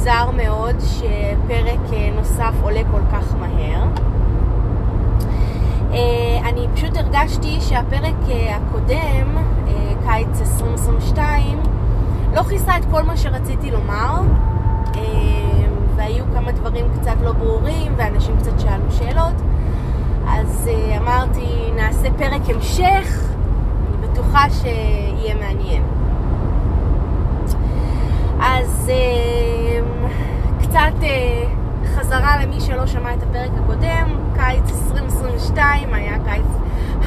מוזר מאוד שפרק אה, נוסף עולה כל כך מהר. אה, אני פשוט הרגשתי שהפרק אה, הקודם, קיץ 2022, לא כיסה את כל מה שרציתי לומר, והיו כמה דברים קצת לא ברורים, ואנשים קצת שאלו שאלות. אז אמרתי, נעשה פרק המשך, אני בטוחה שיהיה מעניין. אז קצת אה, חזרה למי שלא שמע את הפרק הקודם, קיץ 2022 היה קיץ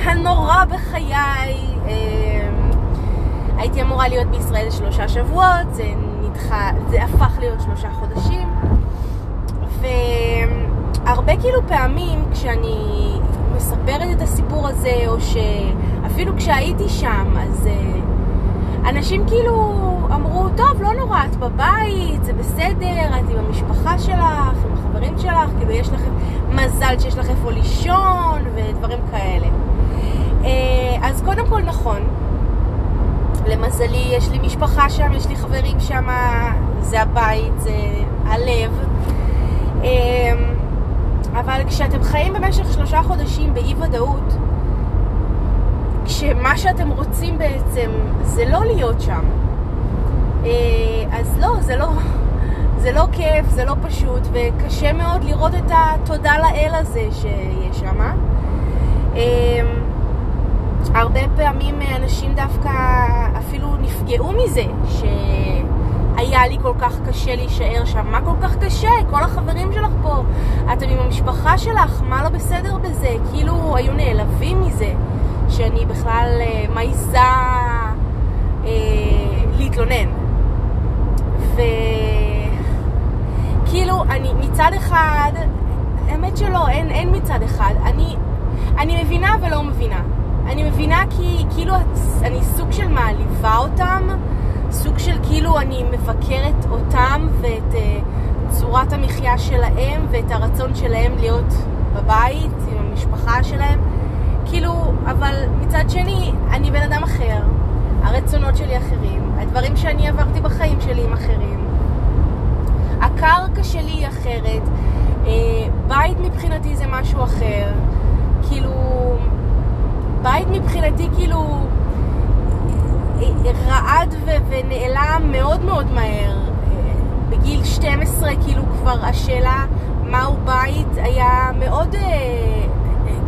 הנורא בחיי. אה, הייתי אמורה להיות בישראל שלושה שבועות, זה נדחה, זה הפך להיות שלושה חודשים. והרבה כאילו פעמים כשאני מספרת את הסיפור הזה, או שאפילו כשהייתי שם, אז אה, אנשים כאילו אמרו, טוב, לא נורא, את בבית, זה בסדר, את עם המשפחה שלך, עם החברים שלך, כאילו יש לכם מזל שיש לך איפה לישון ודברים כאלה. אה, אז קודם כל נכון, למזלי יש לי משפחה שם, יש לי חברים שם, זה הבית, זה הלב. אה, אבל כשאתם חיים במשך שלושה חודשים באי ודאות, כשמה שאתם רוצים בעצם זה לא להיות שם, אז לא, זה לא, זה לא כיף, זה לא פשוט, וקשה מאוד לראות את התודה לאל הזה שיש שם. אה, הרבה פעמים אנשים דווקא אפילו נפגעו מזה, שהיה לי כל כך קשה להישאר שם. מה כל כך קשה? כל החברים שלך פה, אתם עם המשפחה שלך, מה לא בסדר בזה? כאילו היו נעלבים מזה, שאני בכלל אה, מעיזה אה, להתלונן. וכאילו, אני מצד אחד, האמת שלא, אין, אין מצד אחד. אני, אני מבינה ולא מבינה. אני מבינה כי כאילו אני סוג של מעליבה אותם, סוג של כאילו אני מבקרת אותם ואת uh, צורת המחיה שלהם ואת הרצון שלהם להיות בבית עם המשפחה שלהם. כאילו, אבל מצד שני, אני בן אדם אחר, הרצונות שלי אחרים, הדברים שאני עברתי בחיים שלי הם אחרים. הקרקע שלי היא אחרת, אה, בית מבחינתי זה משהו אחר. כאילו, בית מבחינתי כאילו רעד ונעלם מאוד מאוד מהר. בגיל 12 כאילו כבר השאלה מהו בית היה מאוד אה,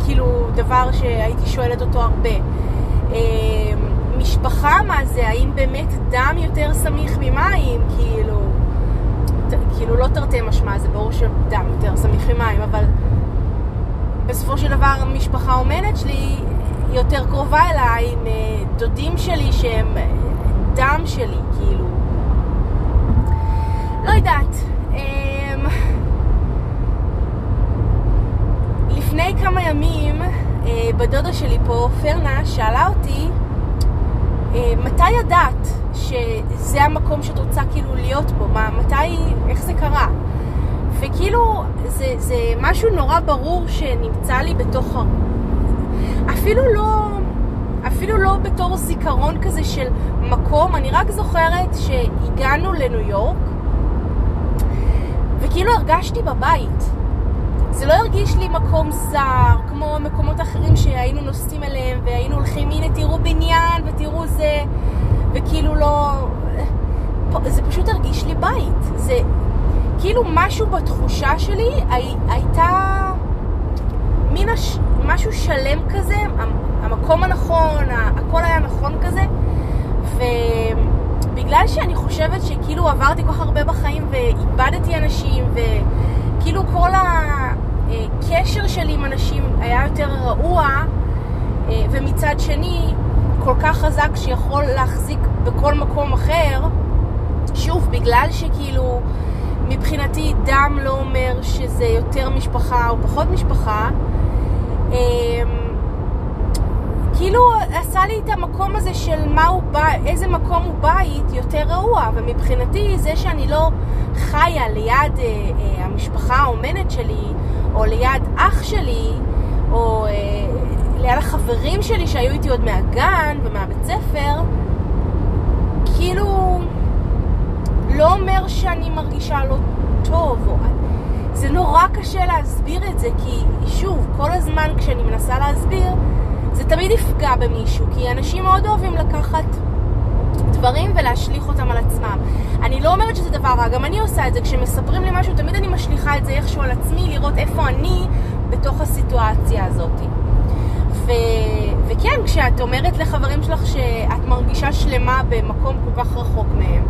כאילו דבר שהייתי שואלת אותו הרבה. אה, משפחה מה זה? האם באמת דם יותר סמיך ממים? כאילו, כאילו לא תרתי משמע, זה ברור שדם יותר סמיך ממים, אבל בסופו של דבר המשפחה האומנת שלי יותר קרובה אליי עם אה, דודים שלי שהם אה, דם שלי, כאילו. לא יודעת. אמ, לפני כמה ימים, אה, בדודה שלי פה, פרנה, שאלה אותי מתי ידעת שזה המקום שאת רוצה כאילו להיות בו? מה, מתי, איך זה קרה? וכאילו, זה, זה משהו נורא ברור שנמצא לי בתוך ה... אפילו לא, אפילו לא בתור זיכרון כזה של מקום, אני רק זוכרת שהגענו לניו יורק, וכאילו הרגשתי בבית. זה לא הרגיש לי מקום זר, כמו מקומות אחרים שהיינו נוסעים אליהם, והיינו הולכים, הנה תראו בניין, ותראו זה, וכאילו לא... זה פשוט הרגיש לי בית. זה כאילו משהו בתחושה שלי הי, הייתה מין הש... משהו שלם כזה, המקום הנכון, הכל היה נכון כזה, ובגלל שאני חושבת שכאילו עברתי כל כך הרבה בחיים ואיבדתי אנשים, וכאילו כל ה... הקשר שלי עם אנשים היה יותר רעוע, אה, ומצד שני, כל כך חזק שיכול להחזיק בכל מקום אחר, שוב, בגלל שכאילו מבחינתי דם לא אומר שזה יותר משפחה או פחות משפחה, אה, כאילו עשה לי את המקום הזה של מהו בית, איזה מקום הוא בית יותר רעוע, ומבחינתי זה שאני לא חיה ליד אה, אה, המשפחה האומנת שלי, או ליד אח שלי, או אה, ליד החברים שלי שהיו איתי עוד מהגן ומהבית ספר, כאילו לא אומר שאני מרגישה לא טוב. או... זה נורא קשה להסביר את זה, כי שוב, כל הזמן כשאני מנסה להסביר, זה תמיד יפגע במישהו, כי אנשים מאוד אוהבים לקחת דברים ולהשליך אותם על עצמם. אני לא אומרת שזה דבר רע, גם אני עושה את זה. כשמספרים לי משהו, תמיד אני משליכה את זה איכשהו על עצמי, לראות איפה אני בתוך הסיטואציה הזאת. ו... וכן, כשאת אומרת לחברים שלך שאת מרגישה שלמה במקום כל כך רחוק מהם,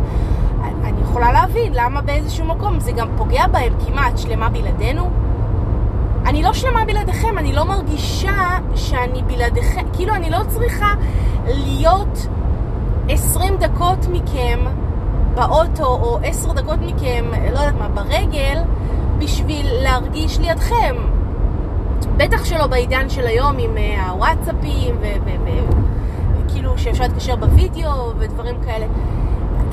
אני יכולה להבין למה באיזשהו מקום זה גם פוגע בהם, את שלמה בלעדינו? אני לא שלמה בלעדיכם, אני לא מרגישה שאני בלעדיכם, כאילו אני לא צריכה להיות 20 דקות מכם באוטו, או 10 דקות מכם, לא יודעת מה, ברגל, בשביל להרגיש לידכם. בטח שלא בעידן של היום עם uh, הוואטסאפים, וכאילו שאפשר להתקשר בווידאו ודברים כאלה.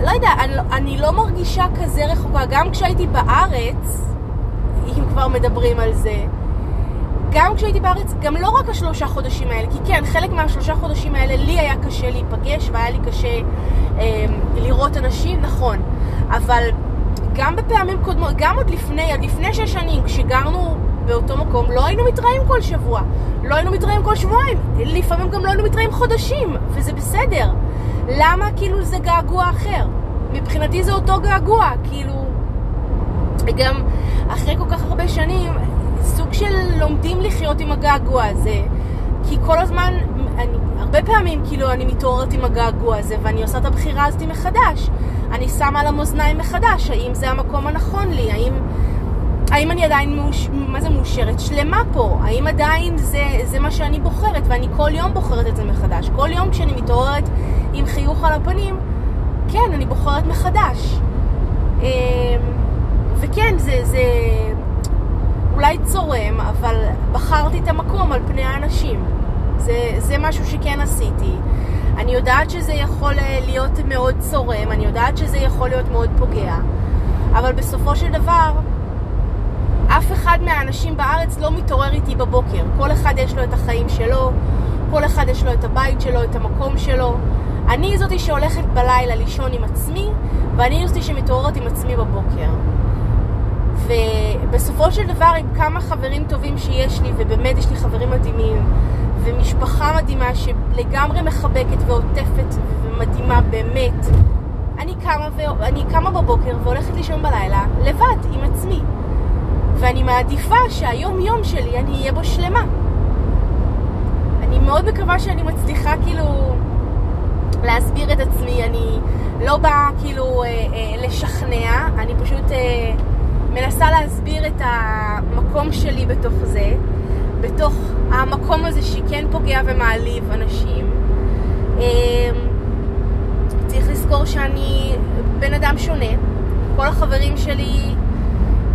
לא יודע, אני, אני לא מרגישה כזה רחוקה. גם כשהייתי בארץ, אם כבר מדברים על זה, גם כשהייתי בארץ, גם לא רק השלושה חודשים האלה, כי כן, חלק מהשלושה חודשים האלה לי היה קשה להיפגש והיה לי קשה אה, לראות אנשים, נכון, אבל גם בפעמים קודמות, גם עוד לפני, עד לפני שש שנים, כשגרנו באותו מקום, לא היינו מתראים כל שבוע, לא היינו מתראים כל שבועיים, לפעמים גם לא היינו מתראים חודשים, וזה בסדר. למה כאילו זה געגוע אחר? מבחינתי זה אותו געגוע, כאילו... גם אחרי כל כך הרבה שנים, סוג של לומדים לחיות עם הגעגוע הזה, כי כל הזמן, אני, הרבה פעמים כאילו אני מתעוררת עם הגעגוע הזה ואני עושה את הבחירה הזאת מחדש. אני שמה על המאזניים מחדש, האם זה המקום הנכון לי, האם, האם אני עדיין, מאוש, מה זה מאושרת? שלמה פה, האם עדיין זה, זה מה שאני בוחרת ואני כל יום בוחרת את זה מחדש. כל יום כשאני מתעוררת עם חיוך על הפנים, כן, אני בוחרת מחדש. אמ, וכן, זה, זה אולי צורם, אבל בחרתי את המקום על פני האנשים. זה, זה משהו שכן עשיתי. אני יודעת שזה יכול אה, להיות מאוד צורם, אני יודעת שזה יכול להיות מאוד פוגע, אבל בסופו של דבר, אף אחד מהאנשים בארץ לא מתעורר איתי בבוקר. כל אחד יש לו את החיים שלו, כל אחד יש לו את הבית שלו, את המקום שלו. אני זאתי שהולכת בלילה לישון עם עצמי, ואני זאתי שמתעוררת עם עצמי בבוקר. ובסופו של דבר עם כמה חברים טובים שיש לי, ובאמת יש לי חברים מדהימים, ומשפחה מדהימה שלגמרי מחבקת ועוטפת ומדהימה באמת, אני קמה, ו... אני קמה בבוקר והולכת לישון בלילה לבד, עם עצמי. ואני מעדיפה שהיום יום שלי אני אהיה בו שלמה. אני מאוד מקווה שאני מצליחה כאילו להסביר את עצמי, אני לא באה כאילו אה, אה, לשכנע, אני פשוט... אה, מנסה להסביר את המקום שלי בתוך זה, בתוך המקום הזה שכן פוגע ומעליב אנשים. אמ, צריך לזכור שאני בן אדם שונה. כל החברים שלי,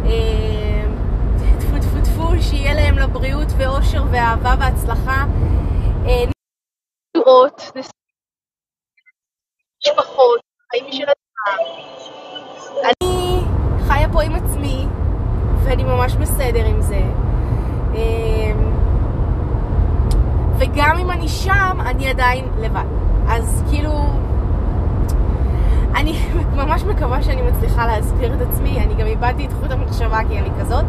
אמ, טפו טפו טפו, שיהיה להם לבריאות ואושר ואהבה והצלחה. אה, לראות, משפחות, חיים של עצמם. אני חיה פה עם עצמי, ואני ממש בסדר עם זה. אמ, וגם אם אני שם, אני עדיין לבד. אז כאילו, אני ממש מקווה שאני מצליחה להסביר את עצמי, אני גם איבדתי את חוט המחשבה כי אני כזאת,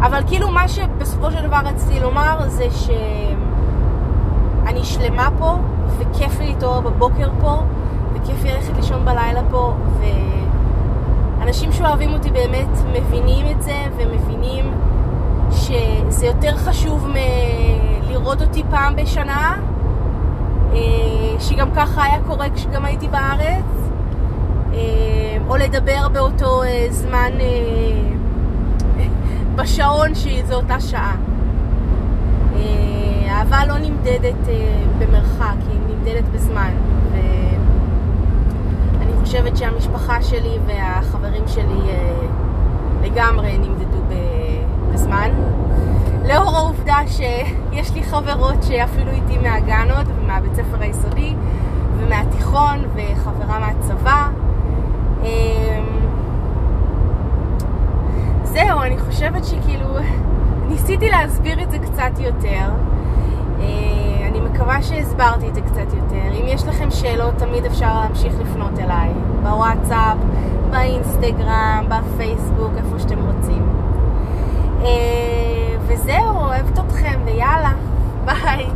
אבל כאילו מה שבסופו של דבר רציתי לומר זה שאני שלמה פה, וכיף לי להתעורר בבוקר פה, וכיף לי ללכת לישון בלילה פה, ו... אנשים שאוהבים אותי באמת מבינים את זה ומבינים שזה יותר חשוב מלראות אותי פעם בשנה, אה, שגם ככה היה קורה כשגם הייתי בארץ, אה, או לדבר באותו אה, זמן בשעון שזו אותה שעה. אהבה לא נמדדת במרחק, היא נמדדת בזמן. חושבת שהמשפחה שלי והחברים שלי אה, לגמרי נמדדו בזמן. לאור העובדה שיש לי חברות שאפילו איתי מהגן עוד, ומהבית ספר היסודי, ומהתיכון, וחברה מהצבא. אמ, זהו, אני חושבת שכאילו ניסיתי להסביר את זה קצת יותר. מקווה שהסברתי את זה קצת יותר. אם יש לכם שאלות, תמיד אפשר להמשיך לפנות אליי. בוואטסאפ, באינסטגרם, בפייסבוק, איפה שאתם רוצים. אה, וזהו, אוהבת אתכם, ויאללה, ביי.